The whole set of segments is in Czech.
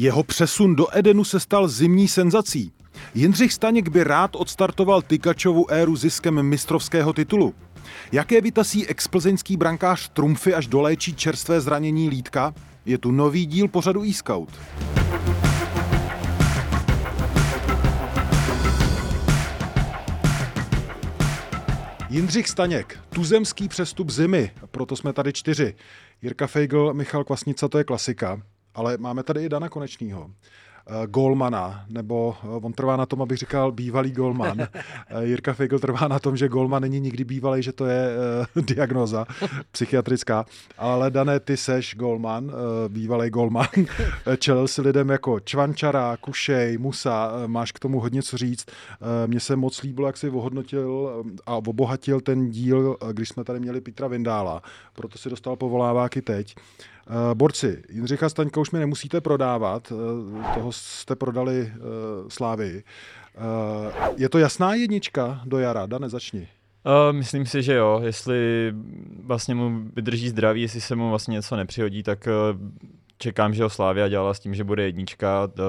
Jeho přesun do Edenu se stal zimní senzací. Jindřich Staněk by rád odstartoval Tykačovu éru ziskem mistrovského titulu. Jaké vytasí explzeňský brankář trumfy až doléčí čerstvé zranění lítka? Je tu nový díl pořadu e-scout. Jindřich Staněk, tuzemský přestup zimy, proto jsme tady čtyři. Jirka Feigl, Michal Kvasnica, to je klasika, ale máme tady i Dana Konečního. Eh, golmana, nebo eh, on trvá na tom, abych říkal bývalý golman. Eh, Jirka Feigl trvá na tom, že golman není nikdy bývalý, že to je uh, diagnoza psychiatrická. Ale dané, ty seš golman, uh, bývalý golman. Čelil si lidem jako Čvančara, Kušej, Musa, máš k tomu hodně co říct. Uh, Mně se moc líbilo, jak si ohodnotil a obohatil ten díl, když jsme tady měli Petra Vindála. Proto si dostal povoláváky teď. Uh, borci, Jindřicha Staňka už mi nemusíte prodávat, uh, toho jste prodali uh, Slávy. Je to jasná jednička do jara, Da, nezačni. Uh, myslím si, že jo. Jestli vlastně mu vydrží zdraví, jestli se mu vlastně něco nepřihodí, tak uh, čekám, že ho Slávia dělala s tím, že bude jednička. Uh,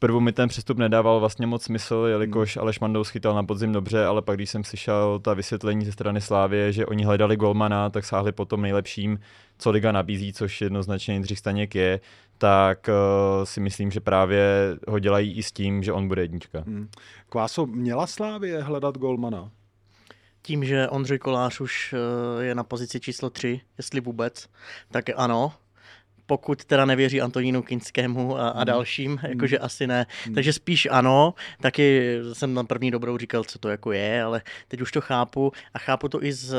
zprvu mi ten přestup nedával vlastně moc smysl, jelikož hmm. Aleš Mandou schytal na podzim dobře, ale pak když jsem slyšel ta vysvětlení ze strany Slávě, že oni hledali golmana, tak sáhli po tom nejlepším, co liga nabízí, což jednoznačně Jindřich Staněk je, tak uh, si myslím, že právě ho dělají i s tím, že on bude jednička. Hmm. Kváso, měla Slávě hledat golmana? Tím, že Ondřej Kolář už uh, je na pozici číslo 3, jestli vůbec, tak ano, pokud teda nevěří Antonínu Kinskému a, a hmm. dalším, hmm. jakože asi ne. Hmm. Takže spíš ano, taky jsem na první dobrou říkal, co to jako je, ale teď už to chápu a chápu to i z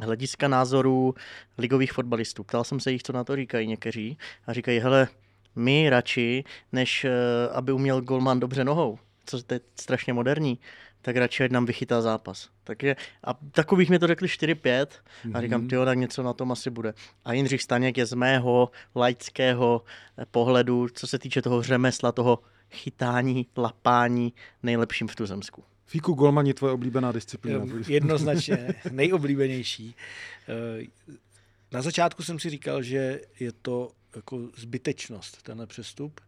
hlediska názorů ligových fotbalistů. Ptal jsem se jich, co na to říkají někteří a říkají, hele, my radši, než eh, aby uměl golman dobře nohou, co je strašně moderní, tak radši ať nám vychytá zápas. Takže a takových mi to řekli 4-5 a říkám, mhm. ty tak něco na tom asi bude. A Jindřich Staněk je z mého laického eh, pohledu, co se týče toho řemesla, toho chytání, lapání, nejlepším v tuzemsku. Fíku Golmani, tvoje oblíbená disciplína. Jednoznačně nejoblíbenější. Eh, na začátku jsem si říkal, že je to jako zbytečnost, tenhle přestup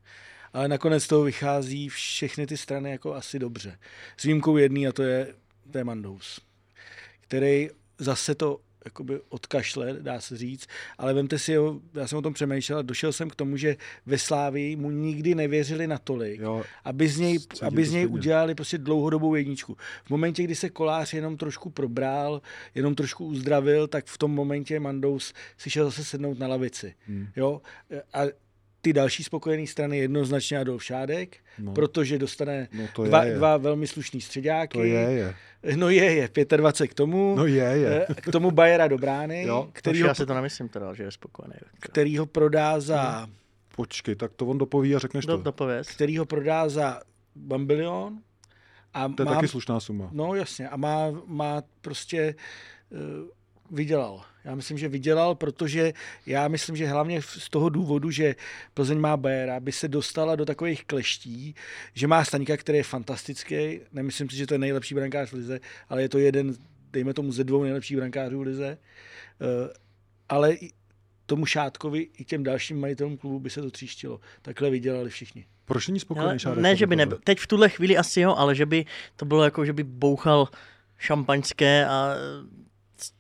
ale nakonec toho vychází všechny ty strany jako asi dobře. S výjimkou jedný a to je, to je Mandous, který zase to jakoby odkašle, dá se říct, ale vemte si ho, já jsem o tom přemýšlel a došel jsem k tomu, že ve Slávii mu nikdy nevěřili natolik, jo, aby z něj, aby z něj udělali prostě dlouhodobou jedničku. V momentě, kdy se kolář jenom trošku probral, jenom trošku uzdravil, tak v tom momentě Mandous si šel zase sednout na lavici. Hmm. Jo? A ty další spokojené strany jednoznačně Adolf Šádek, no. protože dostane no to dva, je, je. dva velmi slušný středáky. To je, je. No je, je, 25 k tomu. No je, je. Eh, k tomu Bajera do brány. Jo. Který ho, já si to nemyslím teda, že je spokojený. Který ho prodá za... No. Počkej, tak to on dopoví a řekneš do, to. Dopověz. Který ho prodá za bambilion. A to je má, taky slušná suma. No jasně. A má, má prostě... Uh, vydělal. Já myslím, že vydělal, protože já myslím, že hlavně z toho důvodu, že Plzeň má Bajera, by se dostala do takových kleští, že má Staňka, který je fantastický. Nemyslím si, že to je nejlepší brankář v lize, ale je to jeden, dejme tomu, ze dvou nejlepších brankářů v lize. Uh, ale tomu Šátkovi i těm dalším majitelům klubu by se to tříštilo. Takhle vydělali všichni. Proč není spokojený Šátek? Ne, že by nebyl. Teď v tuhle chvíli asi jo, ale že by to bylo jako, že by bouchal šampaňské a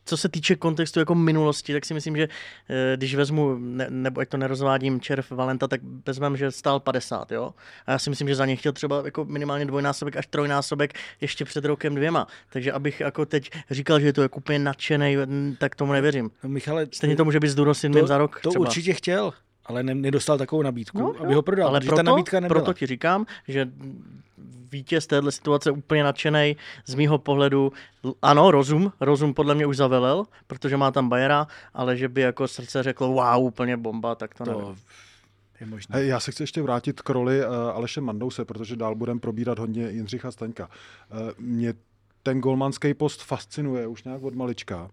co se týče kontextu jako minulosti, tak si myslím, že eh, když vezmu, ne, nebo ať to nerozvádím, Červ Valenta, tak vezmeme, že stál 50, jo? A já si myslím, že za ně chtěl třeba jako minimálně dvojnásobek až trojnásobek ještě před rokem dvěma. Takže abych jako teď říkal, že je to jako úplně nadšený, tak tomu nevěřím. No, Michale, Stejně tomu, že bys s za rok To třeba. určitě chtěl, ale ne, nedostal takovou nabídku, no, aby ho prodal. Ale proto, ta nabídka nebyla. proto ti říkám, že vítěz téhle situace úplně nadšený. Z mýho pohledu, ano, rozum, rozum podle mě už zavelel, protože má tam Bajera, ale že by jako srdce řeklo, wow, úplně bomba, tak to, to nevím. je možné. Já se chci ještě vrátit k roli uh, Aleše Mandouse, protože dál budeme probírat hodně Jindřicha Staňka. Uh, mě ten golmanský post fascinuje už nějak od malička.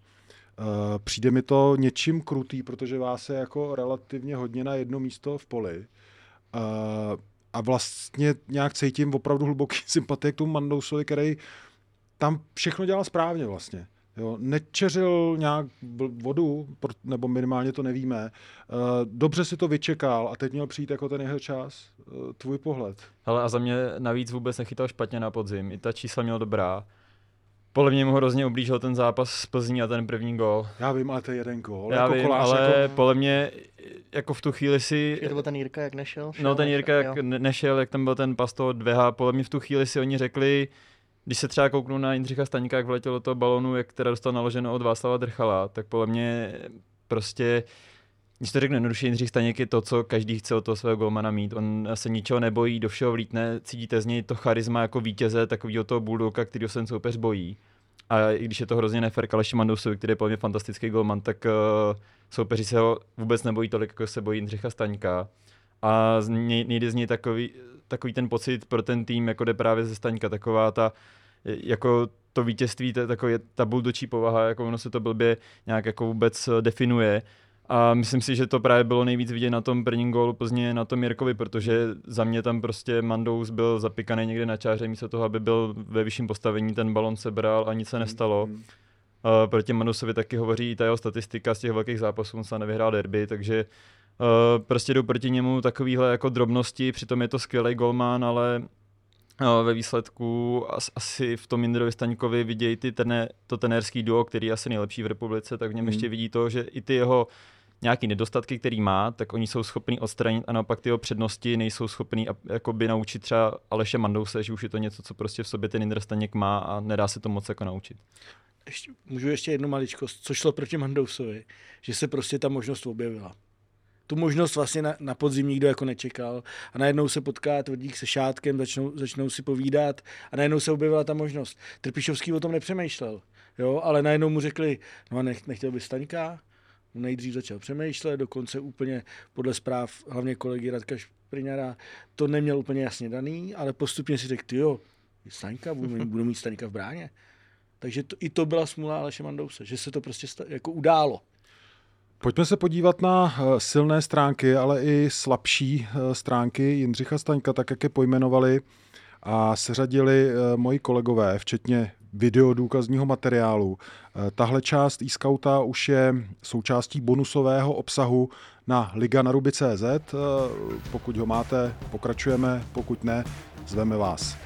Uh, přijde mi to něčím krutý, protože vás je jako relativně hodně na jedno místo v poli. Uh, a vlastně nějak cítím opravdu hluboký sympatie k tomu Mandousovi, který tam všechno dělal správně vlastně. Jo, nečeřil nějak vodu, nebo minimálně to nevíme. Eh, dobře si to vyčekal a teď měl přijít jako ten jeho čas. Eh, tvůj pohled. Ale a za mě navíc vůbec nechytal špatně na podzim. I ta čísla měl dobrá. Podle mě mu hrozně oblížil ten zápas s Plzní a ten první gol. Já vím, ale to je jeden gol. Já jako vím, kolář, ale jako... podle mě jako v tu chvíli si... Je to byl ten Jirka, jak nešel? Šel, no ten Jirka, jak jo. nešel, jak tam byl ten pas toho dveha, podle mě v tu chvíli si oni řekli, když se třeba kouknu na Jindřicha Staňka, jak vletěl do toho balonu, jak teda dostal naloženo od Václava Drchala, tak podle mě prostě když to řeknu jednoduše, Jindřich Staněk je to, co každý chce od toho svého golmana mít. On se ničeho nebojí, do všeho vlítne, cítíte z něj to charisma jako vítěze, takového toho bulldoga, který se ten soupeř bojí. A i když je to hrozně nefér Kaleši Mandousovi, který je podle mě fantastický golman, tak uh, soupeři se ho vůbec nebojí tolik, jako se bojí Jindřicha Staňka. A nejde z něj takový, takový ten pocit pro ten tým, jako jde právě ze Staňka, taková ta, jako to vítězství, to je takový ta buldočí povaha, jako ono se to blbě nějak jako vůbec definuje. A myslím si, že to právě bylo nejvíc vidět na tom prvním gólu Plzně, na tom Jirkovi, protože za mě tam prostě Mandous byl zapikaný někde na čáře, místo toho, aby byl ve vyšším postavení, ten balon sebral a nic se nestalo. Mm. Uh, proti Mandousovi taky hovoří i ta jeho statistika z těch velkých zápasů, on se nevyhrál derby, takže uh, prostě jdou proti němu takovýhle jako drobnosti, přitom je to skvělý golman, ale uh, ve výsledku as, asi v tom Jindrovi Staňkovi vidějí ty tené, to tenérský duo, který je asi nejlepší v republice, tak v něm mm. ještě vidí to, že i ty jeho nějaký nedostatky, který má, tak oni jsou schopní odstranit a naopak ty jeho přednosti nejsou schopní jakoby naučit třeba Aleše Mandouse, že už je to něco, co prostě v sobě ten Indra Staněk má a nedá se to moc jako naučit. Ještě, můžu ještě jednu maličkost, co šlo proti Mandousovi, že se prostě ta možnost objevila tu možnost vlastně na, na podzim nikdo jako nečekal a najednou se potká tvrdík se šátkem, začnou, začnou si povídat a najednou se objevila ta možnost. Trpišovský o tom nepřemýšlel, jo, ale najednou mu řekli, no a nech, nechtěl by Staňka, nejdřív začal přemýšlet, dokonce úplně podle zpráv hlavně kolegy Radka Špriňara to neměl úplně jasně daný, ale postupně si řekl, jo, Staňka, budu, budu mít Staňka v bráně. Takže to, i to byla smůla Aleše Mandouse, že se to prostě sta- jako událo. Pojďme se podívat na eh, silné stránky, ale i slabší eh, stránky Jindřicha Staňka, tak jak je pojmenovali a seřadili eh, moji kolegové, včetně videodůkazního materiálu. Tahle část e-scouta už je součástí bonusového obsahu na liganaruby.cz. Pokud ho máte, pokračujeme, pokud ne, zveme vás.